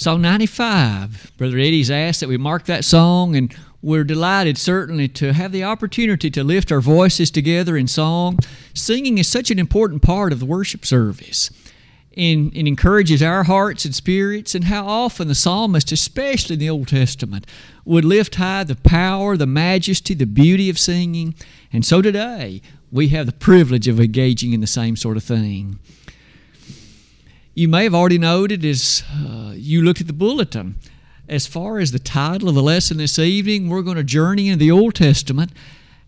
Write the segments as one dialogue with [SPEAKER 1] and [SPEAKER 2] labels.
[SPEAKER 1] Song 95. Brother Eddie's asked that we mark that song, and we're delighted certainly to have the opportunity to lift our voices together in song. Singing is such an important part of the worship service. And it encourages our hearts and spirits, and how often the psalmist, especially in the Old Testament, would lift high the power, the majesty, the beauty of singing. And so today, we have the privilege of engaging in the same sort of thing. You may have already noted as uh, you looked at the bulletin, as far as the title of the lesson this evening, we're going to journey into the Old Testament.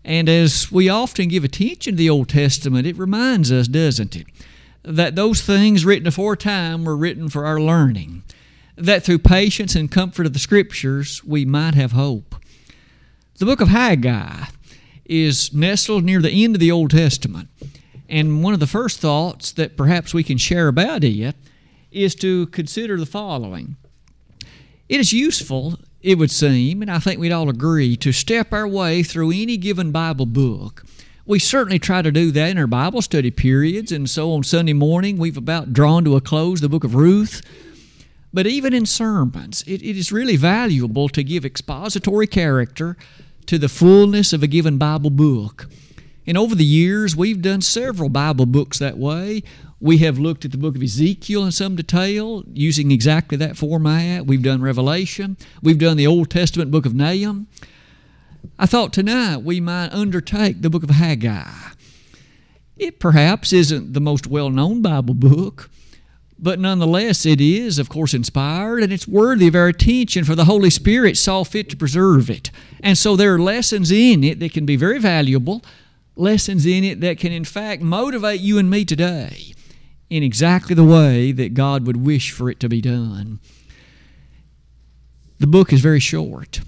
[SPEAKER 1] And as we often give attention to the Old Testament, it reminds us, doesn't it, that those things written aforetime were written for our learning, that through patience and comfort of the Scriptures we might have hope. The book of Haggai is nestled near the end of the Old Testament. And one of the first thoughts that perhaps we can share about it is to consider the following. It is useful, it would seem, and I think we'd all agree, to step our way through any given Bible book. We certainly try to do that in our Bible study periods, and so on Sunday morning we've about drawn to a close the book of Ruth. But even in sermons, it, it is really valuable to give expository character to the fullness of a given Bible book. And over the years, we've done several Bible books that way. We have looked at the book of Ezekiel in some detail using exactly that format. We've done Revelation. We've done the Old Testament book of Nahum. I thought tonight we might undertake the book of Haggai. It perhaps isn't the most well known Bible book, but nonetheless it is, of course, inspired and it's worthy of our attention, for the Holy Spirit saw fit to preserve it. And so there are lessons in it that can be very valuable lessons in it that can, in fact, motivate you and me today in exactly the way that God would wish for it to be done. The book is very short.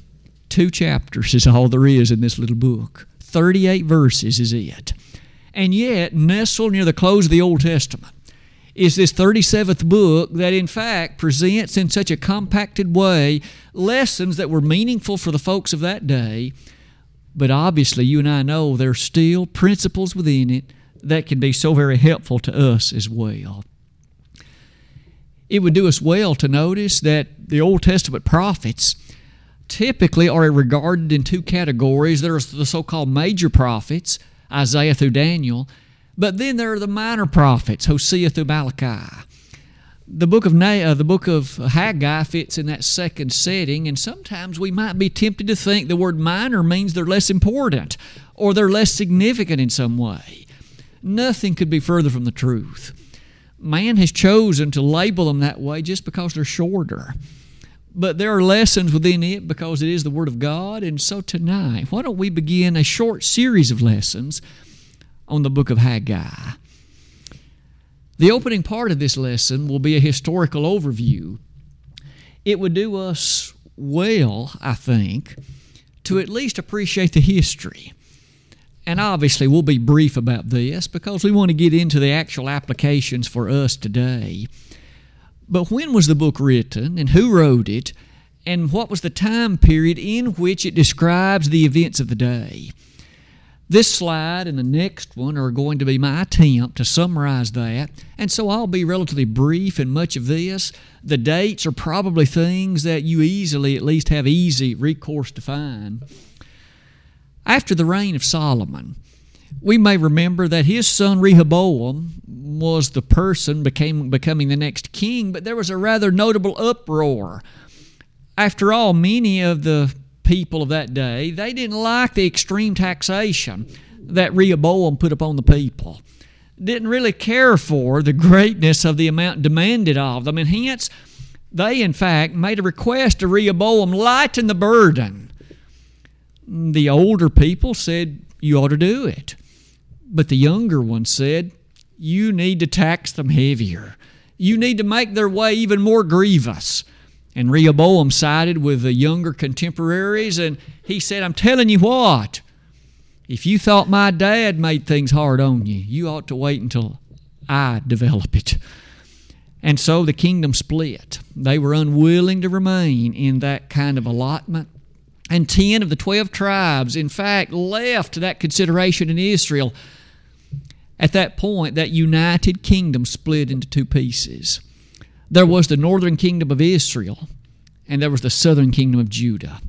[SPEAKER 1] Two chapters is all there is in this little book. 38 verses is it. And yet, nestled near the close of the Old Testament is this 37th book that, in fact, presents in such a compacted way lessons that were meaningful for the folks of that day but obviously, you and I know there's still principles within it that can be so very helpful to us as well. It would do us well to notice that the Old Testament prophets typically are regarded in two categories. There's the so called major prophets, Isaiah through Daniel, but then there are the minor prophets, Hosea through Malachi the book of uh, the book of Haggai fits in that second setting, and sometimes we might be tempted to think the word minor means they're less important or they're less significant in some way. Nothing could be further from the truth. Man has chosen to label them that way just because they're shorter. But there are lessons within it because it is the Word of God. And so tonight, why don't we begin a short series of lessons on the book of Haggai? The opening part of this lesson will be a historical overview. It would do us well, I think, to at least appreciate the history. And obviously, we'll be brief about this because we want to get into the actual applications for us today. But when was the book written, and who wrote it, and what was the time period in which it describes the events of the day? This slide and the next one are going to be my attempt to summarize that, and so I'll be relatively brief in much of this. The dates are probably things that you easily, at least, have easy recourse to find. After the reign of Solomon, we may remember that his son Rehoboam was the person became becoming the next king, but there was a rather notable uproar. After all, many of the people of that day, they didn't like the extreme taxation that Rehoboam put upon the people. Didn't really care for the greatness of the amount demanded of them. And hence, they in fact made a request to Rehoboam lighten the burden. The older people said, You ought to do it. But the younger ones said, You need to tax them heavier. You need to make their way even more grievous. And Rehoboam sided with the younger contemporaries, and he said, I'm telling you what, if you thought my dad made things hard on you, you ought to wait until I develop it. And so the kingdom split. They were unwilling to remain in that kind of allotment. And 10 of the 12 tribes, in fact, left that consideration in Israel. At that point, that united kingdom split into two pieces. There was the northern kingdom of Israel, and there was the southern kingdom of Judah.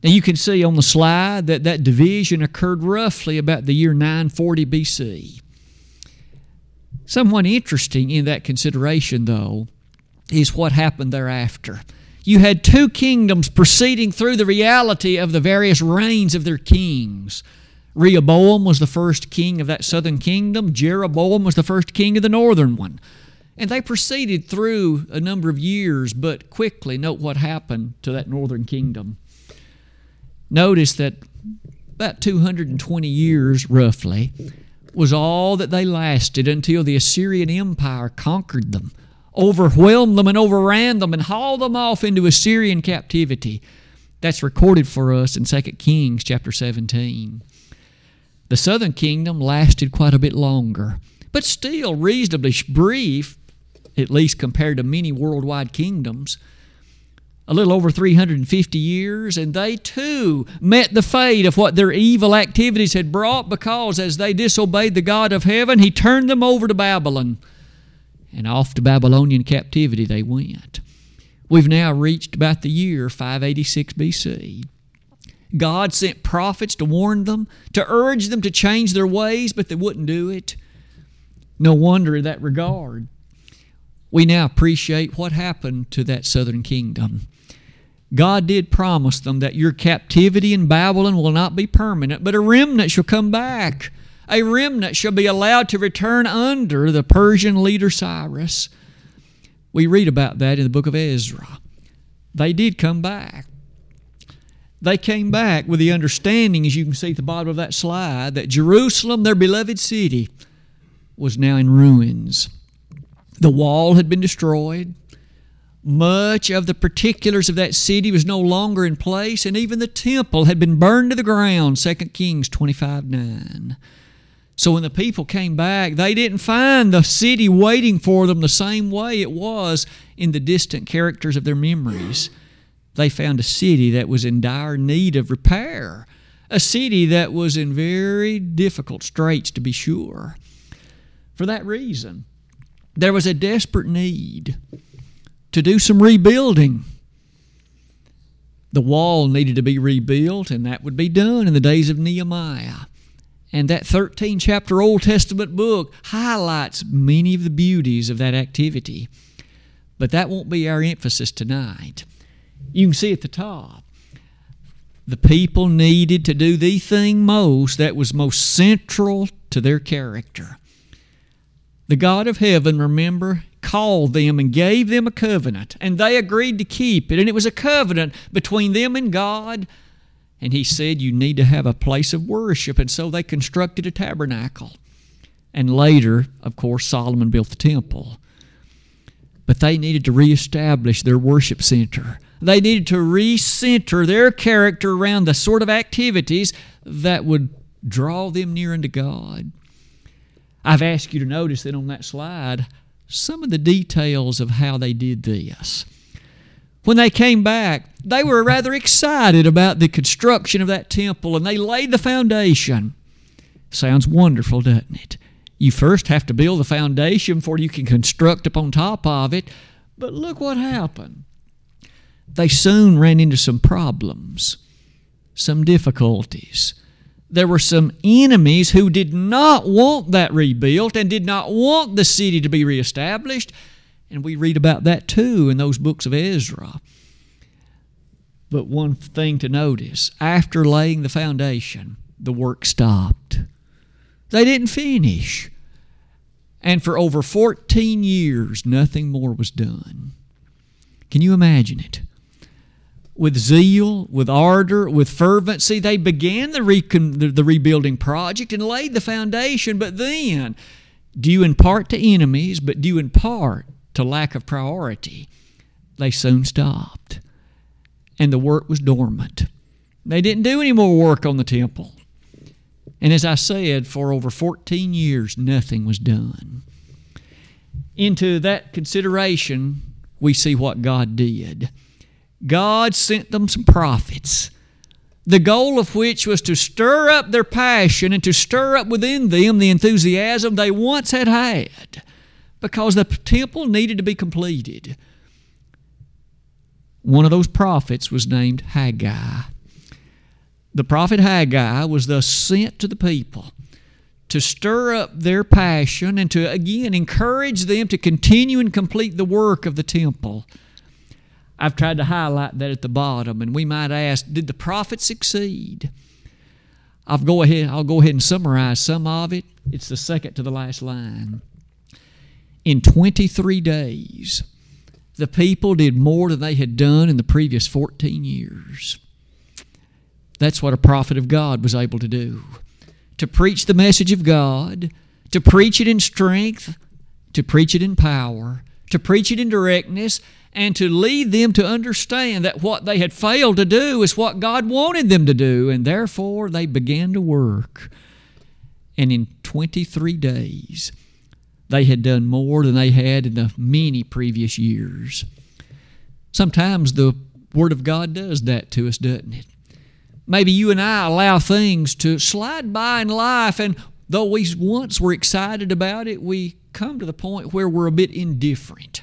[SPEAKER 1] Now you can see on the slide that that division occurred roughly about the year 940 BC. Somewhat interesting in that consideration, though, is what happened thereafter. You had two kingdoms proceeding through the reality of the various reigns of their kings. Rehoboam was the first king of that southern kingdom, Jeroboam was the first king of the northern one. And they proceeded through a number of years, but quickly note what happened to that northern kingdom. Notice that about 220 years, roughly, was all that they lasted until the Assyrian Empire conquered them, overwhelmed them, and overran them, and hauled them off into Assyrian captivity. That's recorded for us in 2 Kings chapter 17. The southern kingdom lasted quite a bit longer, but still reasonably brief, at least compared to many worldwide kingdoms. A little over 350 years, and they too met the fate of what their evil activities had brought because as they disobeyed the God of heaven, He turned them over to Babylon. And off to Babylonian captivity they went. We've now reached about the year 586 BC. God sent prophets to warn them, to urge them to change their ways, but they wouldn't do it. No wonder in that regard. We now appreciate what happened to that southern kingdom. God did promise them that your captivity in Babylon will not be permanent, but a remnant shall come back. A remnant shall be allowed to return under the Persian leader Cyrus. We read about that in the book of Ezra. They did come back they came back with the understanding, as you can see at the bottom of that slide, that Jerusalem, their beloved city, was now in ruins. The wall had been destroyed. Much of the particulars of that city was no longer in place, and even the temple had been burned to the ground, 2 Kings 25 9. So when the people came back, they didn't find the city waiting for them the same way it was in the distant characters of their memories they found a city that was in dire need of repair, a city that was in very difficult straits, to be sure. For that reason, there was a desperate need to do some rebuilding. The wall needed to be rebuilt, and that would be done in the days of Nehemiah. And that 13 chapter Old Testament book highlights many of the beauties of that activity. But that won't be our emphasis tonight. You can see at the top. The people needed to do the thing most that was most central to their character. The God of heaven, remember, called them and gave them a covenant, and they agreed to keep it. And it was a covenant between them and God. And He said, You need to have a place of worship. And so they constructed a tabernacle. And later, of course, Solomon built the temple. But they needed to reestablish their worship center they needed to recenter their character around the sort of activities that would draw them near unto God. I've asked you to notice that on that slide some of the details of how they did this. When they came back, they were rather excited about the construction of that temple and they laid the foundation. Sounds wonderful, doesn't it? You first have to build the foundation before you can construct upon top of it. But look what happened they soon ran into some problems, some difficulties. There were some enemies who did not want that rebuilt and did not want the city to be reestablished. And we read about that too in those books of Ezra. But one thing to notice after laying the foundation, the work stopped. They didn't finish. And for over 14 years, nothing more was done. Can you imagine it? With zeal, with ardor, with fervency. They began the, recon, the, the rebuilding project and laid the foundation, but then, due in part to enemies, but due in part to lack of priority, they soon stopped. And the work was dormant. They didn't do any more work on the temple. And as I said, for over 14 years, nothing was done. Into that consideration, we see what God did. God sent them some prophets, the goal of which was to stir up their passion and to stir up within them the enthusiasm they once had had because the temple needed to be completed. One of those prophets was named Haggai. The prophet Haggai was thus sent to the people to stir up their passion and to again encourage them to continue and complete the work of the temple. I've tried to highlight that at the bottom, and we might ask, did the prophet succeed? I'll go ahead, I'll go ahead and summarize some of it. It's the second to the last line. In 23 days, the people did more than they had done in the previous 14 years. That's what a prophet of God was able to do to preach the message of God, to preach it in strength, to preach it in power, to preach it in directness, and to lead them to understand that what they had failed to do is what God wanted them to do, and therefore they began to work. And in 23 days, they had done more than they had in the many previous years. Sometimes the Word of God does that to us, doesn't it? Maybe you and I allow things to slide by in life, and though we once were excited about it, we come to the point where we're a bit indifferent.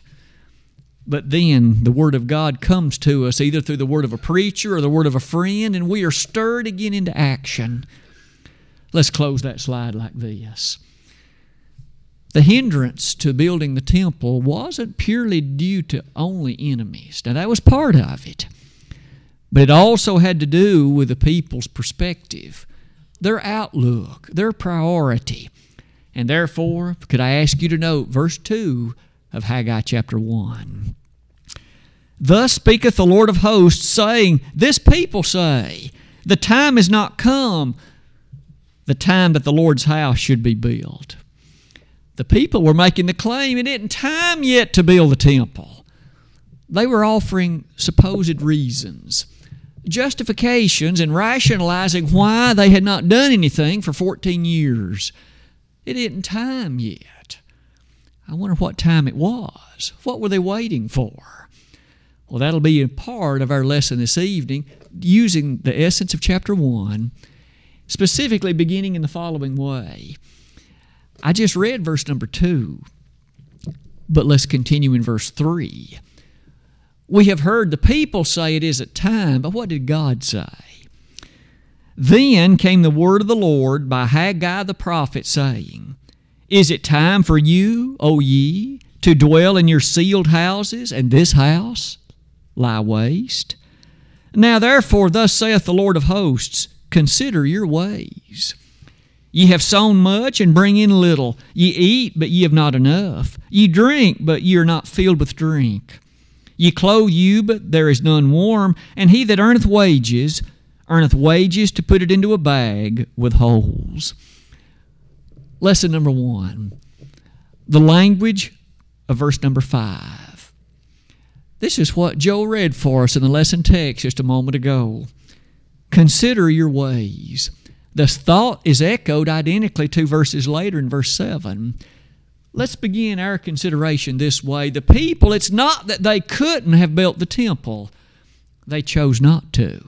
[SPEAKER 1] But then the Word of God comes to us either through the word of a preacher or the word of a friend, and we are stirred again into action. Let's close that slide like this. The hindrance to building the temple wasn't purely due to only enemies. Now, that was part of it. But it also had to do with the people's perspective, their outlook, their priority. And therefore, could I ask you to note verse 2 of Haggai chapter 1? Thus speaketh the Lord of hosts, saying, This people say, The time is not come, the time that the Lord's house should be built. The people were making the claim it isn't time yet to build the temple. They were offering supposed reasons, justifications, and rationalizing why they had not done anything for 14 years. It isn't time yet. I wonder what time it was. What were they waiting for? Well, that'll be a part of our lesson this evening, using the essence of chapter 1, specifically beginning in the following way. I just read verse number 2, but let's continue in verse 3. We have heard the people say it is at time, but what did God say? Then came the word of the Lord by Haggai the prophet, saying, Is it time for you, O ye, to dwell in your sealed houses, and this house lie waste? Now therefore, thus saith the Lord of hosts, Consider your ways. Ye have sown much and bring in little. Ye eat, but ye have not enough. Ye drink, but ye are not filled with drink. Ye clothe you, but there is none warm. And he that earneth wages, earneth wages to put it into a bag with holes. Lesson number one the language of verse number five. This is what Joe read for us in the lesson text just a moment ago. Consider your ways. This thought is echoed identically two verses later in verse 7. Let's begin our consideration this way. The people, it's not that they couldn't have built the temple, they chose not to.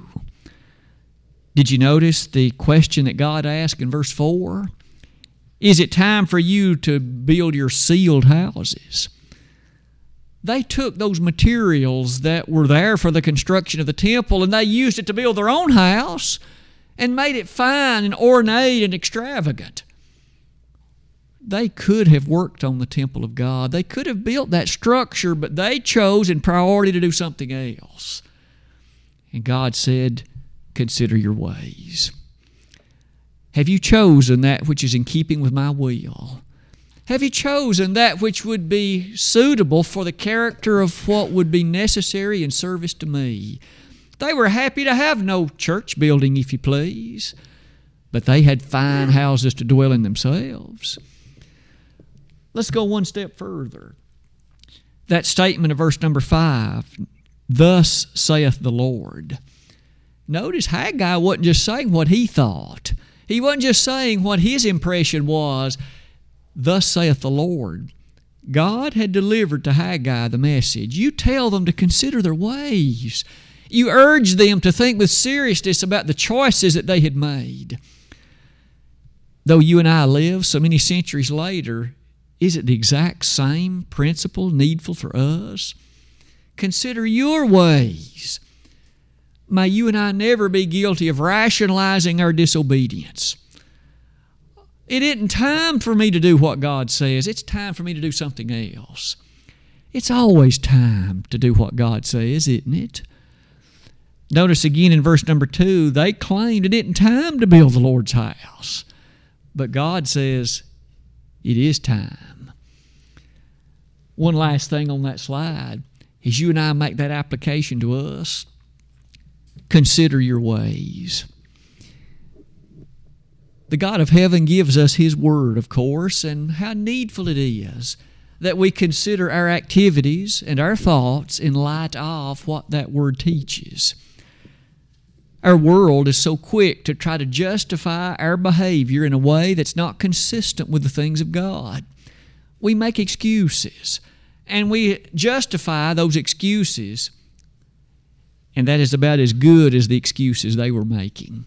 [SPEAKER 1] Did you notice the question that God asked in verse 4? Is it time for you to build your sealed houses? They took those materials that were there for the construction of the temple and they used it to build their own house and made it fine and ornate and extravagant. They could have worked on the temple of God. They could have built that structure, but they chose in priority to do something else. And God said, Consider your ways. Have you chosen that which is in keeping with my will? Have you chosen that which would be suitable for the character of what would be necessary in service to me? They were happy to have no church building, if you please, but they had fine houses to dwell in themselves. Let's go one step further. That statement of verse number five, thus saith the Lord. Notice Haggai wasn't just saying what he thought. He wasn't just saying what his impression was, thus saith the Lord. God had delivered to Haggai the message. You tell them to consider their ways. You urge them to think with seriousness about the choices that they had made. Though you and I live so many centuries later is it the exact same principle needful for us? Consider your ways. May you and I never be guilty of rationalizing our disobedience. It isn't time for me to do what God says, it's time for me to do something else. It's always time to do what God says, isn't it? Notice again in verse number two, they claimed it isn't time to build the Lord's house. But God says it is time. One last thing on that slide is you and I make that application to us. Consider your ways. The God of heaven gives us His Word, of course, and how needful it is that we consider our activities and our thoughts in light of what that Word teaches. Our world is so quick to try to justify our behavior in a way that's not consistent with the things of God. We make excuses and we justify those excuses, and that is about as good as the excuses they were making.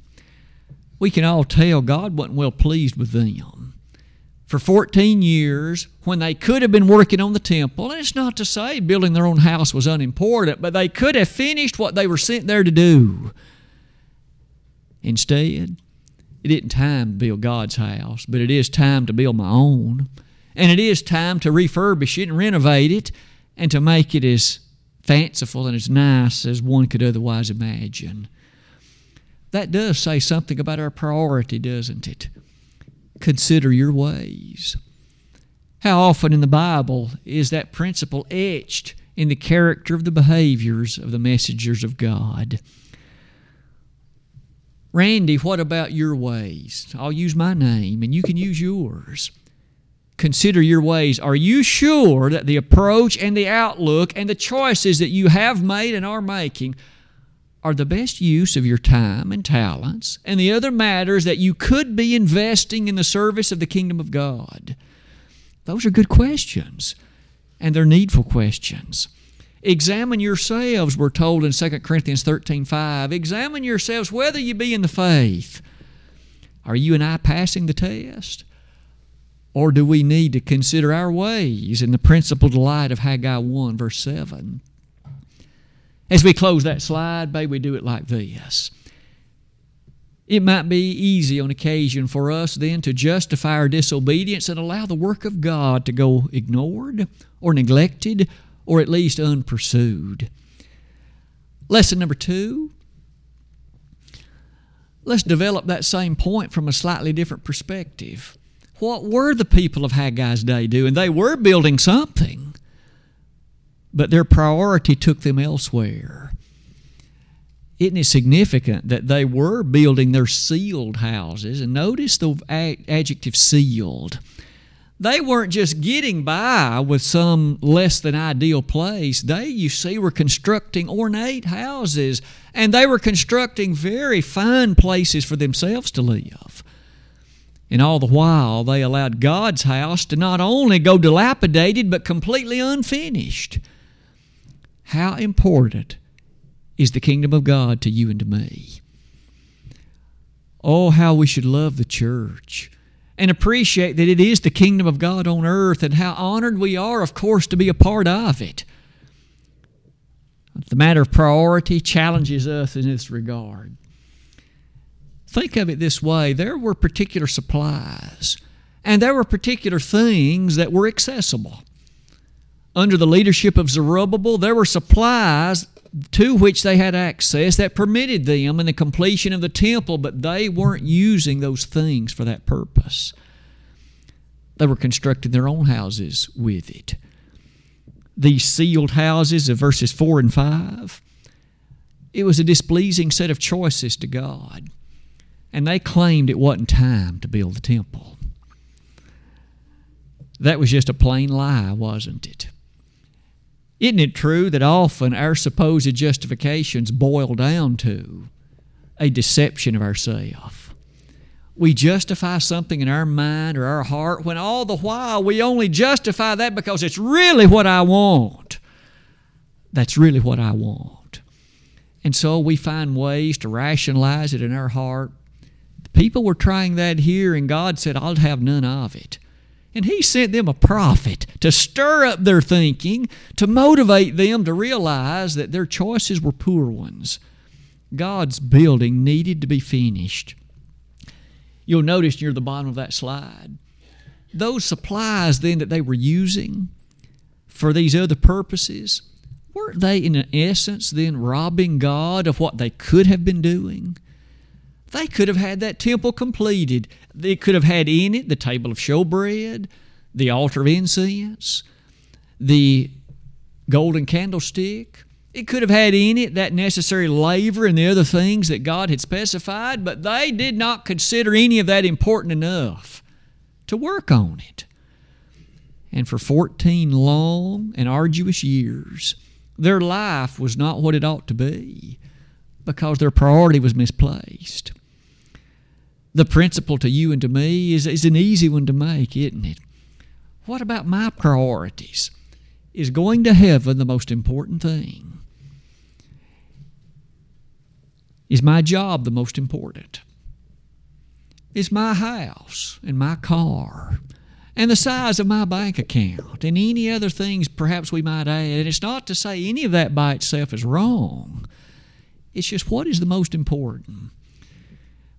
[SPEAKER 1] We can all tell God wasn't well pleased with them. For 14 years, when they could have been working on the temple, and it's not to say building their own house was unimportant, but they could have finished what they were sent there to do. Instead, it isn't time to build God's house, but it is time to build my own. And it is time to refurbish it and renovate it and to make it as fanciful and as nice as one could otherwise imagine. That does say something about our priority, doesn't it? Consider your ways. How often in the Bible is that principle etched in the character of the behaviors of the messengers of God? Randy, what about your ways? I'll use my name and you can use yours. Consider your ways. Are you sure that the approach and the outlook and the choices that you have made and are making are the best use of your time and talents and the other matters that you could be investing in the service of the kingdom of God? Those are good questions, and they're needful questions. Examine yourselves, we're told in 2 Corinthians 13 5. Examine yourselves whether you be in the faith. Are you and I passing the test? Or do we need to consider our ways in the principled light of Haggai 1, verse 7? As we close that slide, babe, we do it like this. It might be easy on occasion for us then to justify our disobedience and allow the work of God to go ignored or neglected or at least unpursued. Lesson number two let's develop that same point from a slightly different perspective. What were the people of Haggai's day doing? They were building something, but their priority took them elsewhere. Isn't it significant that they were building their sealed houses? And notice the adjective sealed they weren't just getting by with some less than ideal place. They, you see, were constructing ornate houses and they were constructing very fine places for themselves to live. And all the while, they allowed God's house to not only go dilapidated, but completely unfinished. How important is the kingdom of God to you and to me? Oh, how we should love the church and appreciate that it is the kingdom of God on earth and how honored we are, of course, to be a part of it. The matter of priority challenges us in this regard. Think of it this way there were particular supplies, and there were particular things that were accessible. Under the leadership of Zerubbabel, there were supplies to which they had access that permitted them in the completion of the temple, but they weren't using those things for that purpose. They were constructing their own houses with it. These sealed houses of verses 4 and 5, it was a displeasing set of choices to God, and they claimed it wasn't time to build the temple. That was just a plain lie, wasn't it? Isn't it true that often our supposed justifications boil down to a deception of ourself? We justify something in our mind or our heart when all the while we only justify that because it's really what I want. That's really what I want. And so we find ways to rationalize it in our heart. People were trying that here, and God said, I'll have none of it. And he sent them a prophet to stir up their thinking, to motivate them to realize that their choices were poor ones. God's building needed to be finished. You'll notice near the bottom of that slide, those supplies then that they were using for these other purposes, weren't they in essence then robbing God of what they could have been doing? They could have had that temple completed. They could have had in it the table of showbread, the altar of incense, the golden candlestick. It could have had in it that necessary laver and the other things that God had specified, but they did not consider any of that important enough to work on it. And for 14 long and arduous years, their life was not what it ought to be because their priority was misplaced the principle to you and to me is, is an easy one to make, isn't it? What about my priorities? Is going to heaven the most important thing? Is my job the most important? Is my house and my car and the size of my bank account and any other things perhaps we might add? And it's not to say any of that by itself is wrong. It's just what is the most important?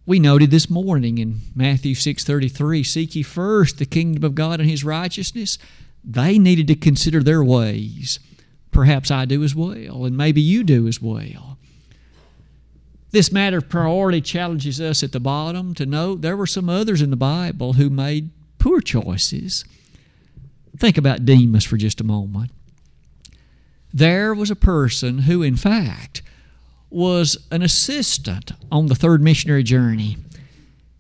[SPEAKER 1] We noted this morning in Matthew 6:33, seek ye first the kingdom of God and his righteousness. They needed to consider their ways. Perhaps I do as well, and maybe you do as well. This matter of priority challenges us at the bottom to note there were some others in the Bible who made poor choices. Think about Demas for just a moment. There was a person who, in fact, was an assistant on the third missionary journey.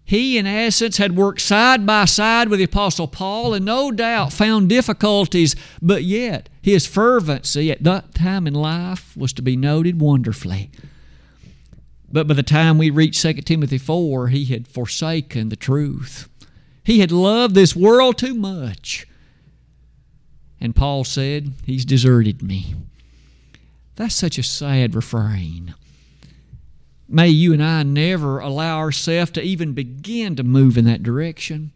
[SPEAKER 1] He, in essence, had worked side by side with the Apostle Paul and no doubt found difficulties, but yet his fervency at that time in life was to be noted wonderfully. But by the time we reached 2 Timothy 4, he had forsaken the truth. He had loved this world too much. And Paul said, He's deserted me. That's such a sad refrain. May you and I never allow ourselves to even begin to move in that direction.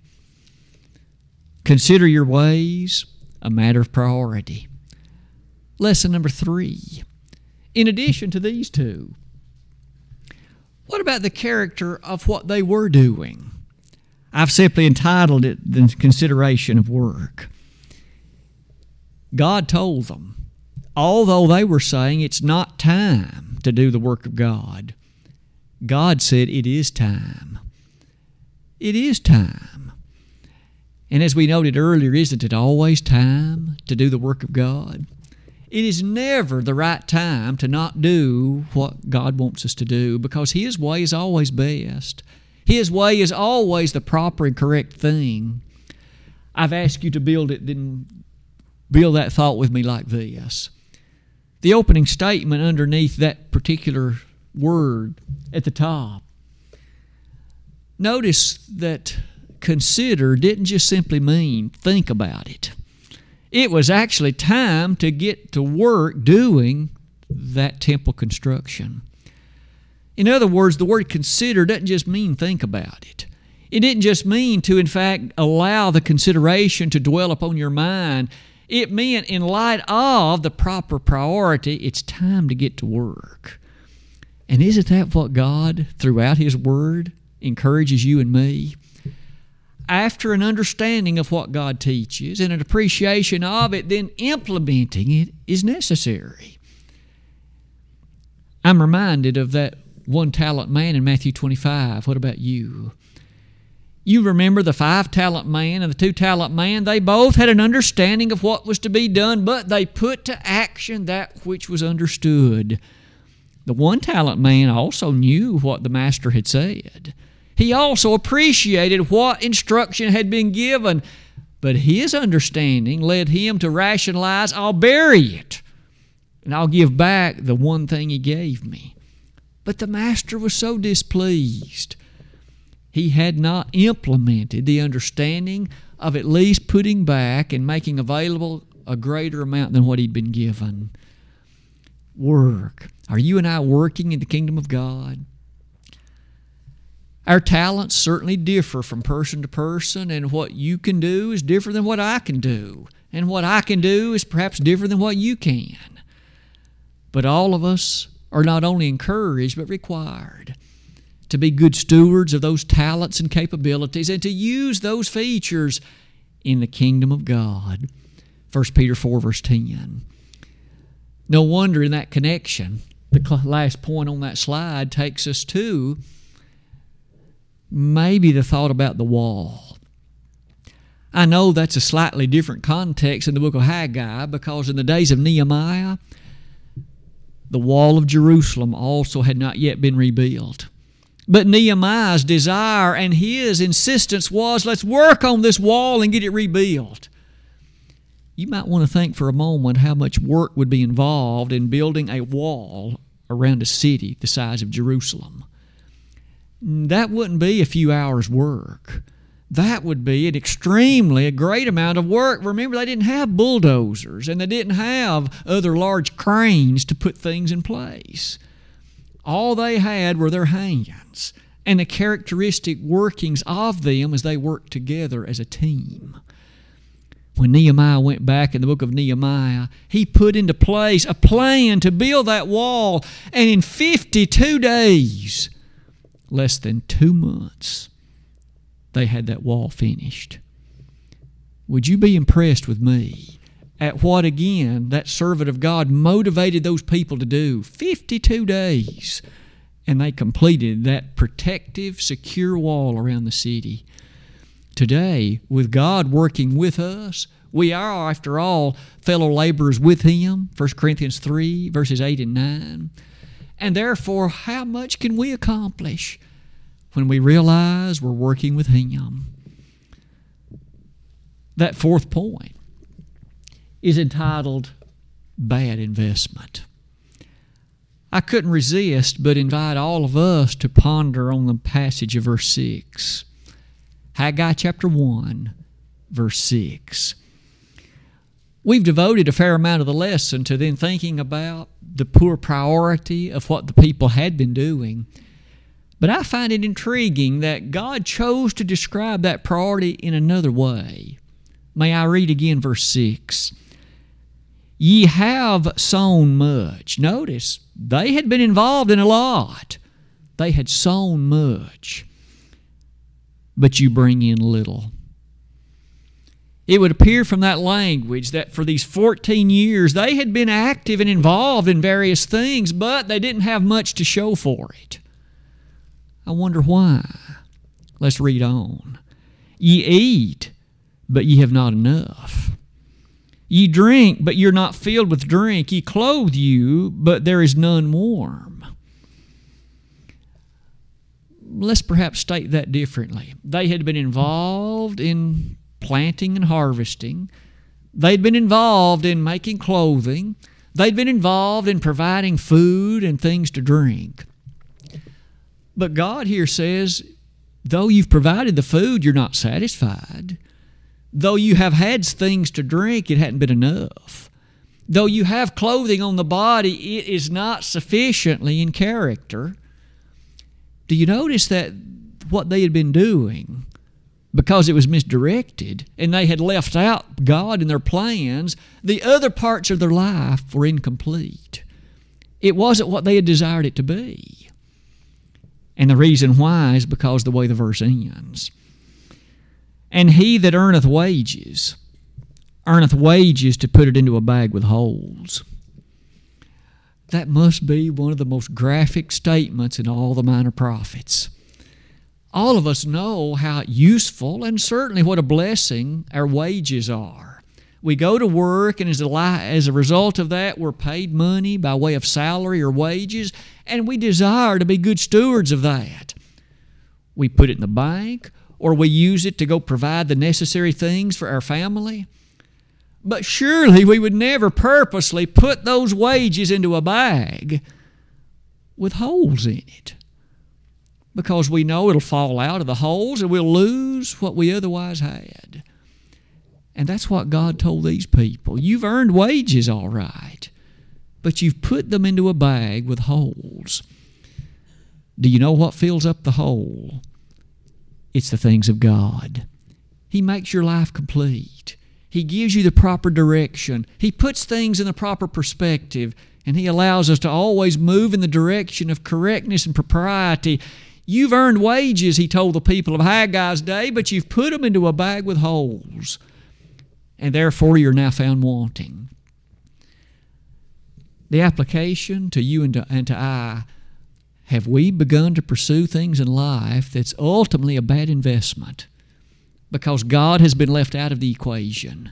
[SPEAKER 1] Consider your ways a matter of priority. Lesson number three. In addition to these two, what about the character of what they were doing? I've simply entitled it The Consideration of Work. God told them, although they were saying it's not time to do the work of God, God said, It is time. It is time. And as we noted earlier, isn't it always time to do the work of God? It is never the right time to not do what God wants us to do because His way is always best. His way is always the proper and correct thing. I've asked you to build it, then build that thought with me like this. The opening statement underneath that particular word at the top. Notice that consider didn't just simply mean think about it. It was actually time to get to work doing that temple construction. In other words, the word consider doesn't just mean think about it. It didn't just mean to, in fact, allow the consideration to dwell upon your mind. It meant, in light of the proper priority, it's time to get to work. And isn't that what God, throughout His Word, encourages you and me? After an understanding of what God teaches and an appreciation of it, then implementing it is necessary. I'm reminded of that one talent man in Matthew 25. What about you? You remember the five talent man and the two talent man, they both had an understanding of what was to be done, but they put to action that which was understood. The one talent man also knew what the master had said. He also appreciated what instruction had been given, but his understanding led him to rationalize I'll bury it and I'll give back the one thing he gave me. But the master was so displeased. He had not implemented the understanding of at least putting back and making available a greater amount than what he'd been given. Work are you and I working in the kingdom of God? Our talents certainly differ from person to person, and what you can do is different than what I can do. And what I can do is perhaps different than what you can. But all of us are not only encouraged, but required to be good stewards of those talents and capabilities and to use those features in the kingdom of God. 1 Peter 4, verse 10. No wonder in that connection, the last point on that slide takes us to maybe the thought about the wall. I know that's a slightly different context in the book of Haggai because in the days of Nehemiah, the wall of Jerusalem also had not yet been rebuilt. But Nehemiah's desire and his insistence was let's work on this wall and get it rebuilt. You might want to think for a moment how much work would be involved in building a wall around a city the size of Jerusalem. That wouldn't be a few hours' work. That would be an extremely a great amount of work. Remember, they didn't have bulldozers and they didn't have other large cranes to put things in place. All they had were their hands and the characteristic workings of them as they worked together as a team. When Nehemiah went back in the book of Nehemiah, he put into place a plan to build that wall, and in 52 days, less than two months, they had that wall finished. Would you be impressed with me at what, again, that servant of God motivated those people to do? 52 days. And they completed that protective, secure wall around the city. Today, with God working with us, we are, after all, fellow laborers with Him. 1 Corinthians 3, verses 8 and 9. And therefore, how much can we accomplish when we realize we're working with Him? That fourth point is entitled Bad Investment. I couldn't resist but invite all of us to ponder on the passage of verse 6. Haggai chapter 1, verse 6. We've devoted a fair amount of the lesson to then thinking about the poor priority of what the people had been doing. But I find it intriguing that God chose to describe that priority in another way. May I read again verse 6? Ye have sown much. Notice, they had been involved in a lot. They had sown much but you bring in little. It would appear from that language that for these 14 years they had been active and involved in various things, but they didn't have much to show for it. I wonder why. Let's read on. Ye eat, but ye have not enough. Ye drink, but you're not filled with drink. Ye clothe you, but there is none warm let's perhaps state that differently. They had been involved in planting and harvesting, they'd been involved in making clothing, they'd been involved in providing food and things to drink. But God here says, though you've provided the food, you're not satisfied. Though you have had things to drink, it hadn't been enough. Though you have clothing on the body, it is not sufficiently in character. Do you notice that what they had been doing, because it was misdirected and they had left out God in their plans, the other parts of their life were incomplete. It wasn't what they had desired it to be. And the reason why is because the way the verse ends. And he that earneth wages, earneth wages to put it into a bag with holes. That must be one of the most graphic statements in all the minor prophets. All of us know how useful and certainly what a blessing our wages are. We go to work, and as a, as a result of that, we're paid money by way of salary or wages, and we desire to be good stewards of that. We put it in the bank, or we use it to go provide the necessary things for our family. But surely we would never purposely put those wages into a bag with holes in it because we know it'll fall out of the holes and we'll lose what we otherwise had. And that's what God told these people. You've earned wages, all right, but you've put them into a bag with holes. Do you know what fills up the hole? it's the things of God. He makes your life complete. He gives you the proper direction. He puts things in the proper perspective, and He allows us to always move in the direction of correctness and propriety. You've earned wages, He told the people of Haggai's day, but you've put them into a bag with holes, and therefore you're now found wanting. The application to you and to, and to I have we begun to pursue things in life that's ultimately a bad investment? Because God has been left out of the equation.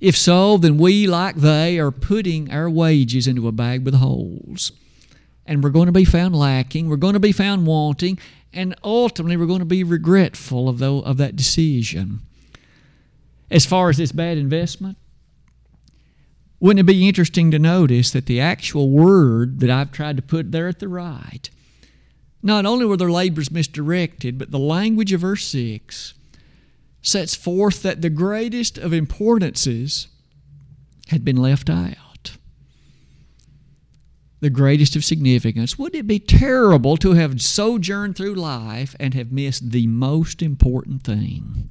[SPEAKER 1] If so, then we, like they, are putting our wages into a bag with holes. And we're going to be found lacking, we're going to be found wanting, and ultimately we're going to be regretful of, the, of that decision. As far as this bad investment, wouldn't it be interesting to notice that the actual word that I've tried to put there at the right, not only were their labors misdirected, but the language of verse 6 sets forth that the greatest of importances had been left out. The greatest of significance. Wouldn't it be terrible to have sojourned through life and have missed the most important thing?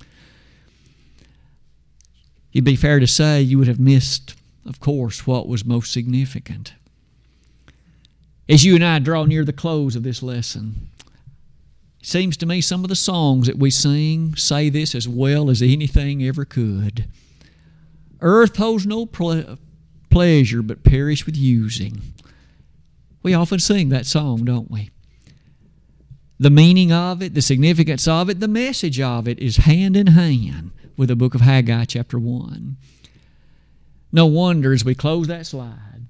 [SPEAKER 1] It'd be fair to say you would have missed, of course, what was most significant. As you and I draw near the close of this lesson, Seems to me some of the songs that we sing say this as well as anything ever could. Earth holds no ple- pleasure but perish with using. We often sing that song, don't we? The meaning of it, the significance of it, the message of it is hand in hand with the book of Haggai, chapter 1. No wonder as we close that slide,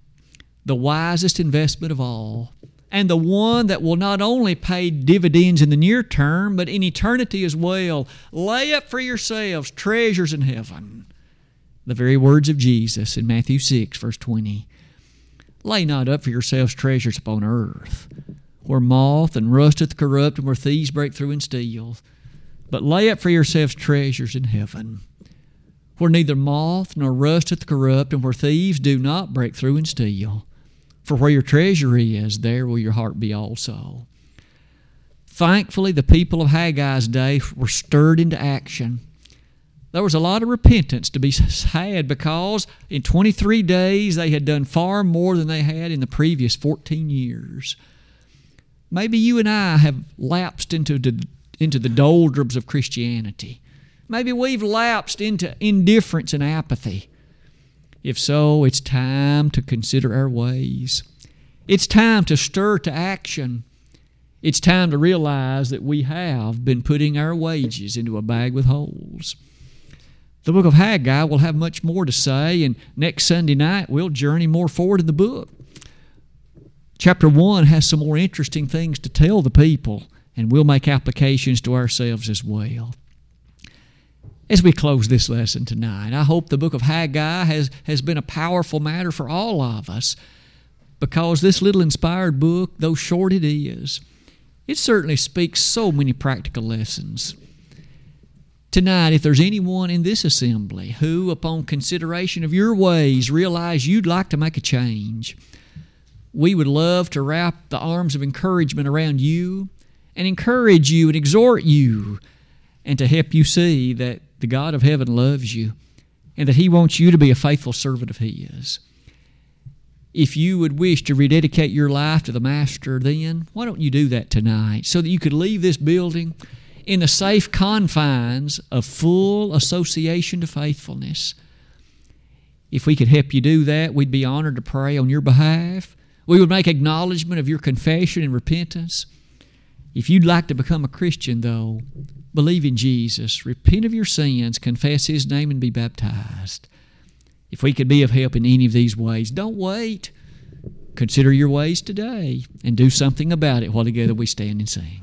[SPEAKER 1] the wisest investment of all and the one that will not only pay dividends in the near term, but in eternity as well. Lay up for yourselves treasures in heaven. The very words of Jesus in Matthew 6, verse 20. Lay not up for yourselves treasures upon earth, where moth and rust doth corrupt, and where thieves break through and steal. But lay up for yourselves treasures in heaven, where neither moth nor rust doth corrupt, and where thieves do not break through and steal. For where your treasure is, there will your heart be also. Thankfully, the people of Haggai's day were stirred into action. There was a lot of repentance to be had because in 23 days they had done far more than they had in the previous 14 years. Maybe you and I have lapsed into the, into the doldrums of Christianity. Maybe we've lapsed into indifference and apathy. If so, it's time to consider our ways. It's time to stir to action. It's time to realize that we have been putting our wages into a bag with holes. The book of Haggai will have much more to say, and next Sunday night we'll journey more forward in the book. Chapter 1 has some more interesting things to tell the people, and we'll make applications to ourselves as well as we close this lesson tonight. I hope the book of Haggai has, has been a powerful matter for all of us because this little inspired book, though short it is, it certainly speaks so many practical lessons. Tonight, if there's anyone in this assembly who, upon consideration of your ways, realize you'd like to make a change, we would love to wrap the arms of encouragement around you and encourage you and exhort you and to help you see that the God of heaven loves you and that He wants you to be a faithful servant of His. If you would wish to rededicate your life to the Master, then why don't you do that tonight so that you could leave this building in the safe confines of full association to faithfulness? If we could help you do that, we'd be honored to pray on your behalf. We would make acknowledgement of your confession and repentance. If you'd like to become a Christian, though, believe in Jesus, repent of your sins, confess His name, and be baptized. If we could be of help in any of these ways, don't wait. Consider your ways today and do something about it while together we stand and sing.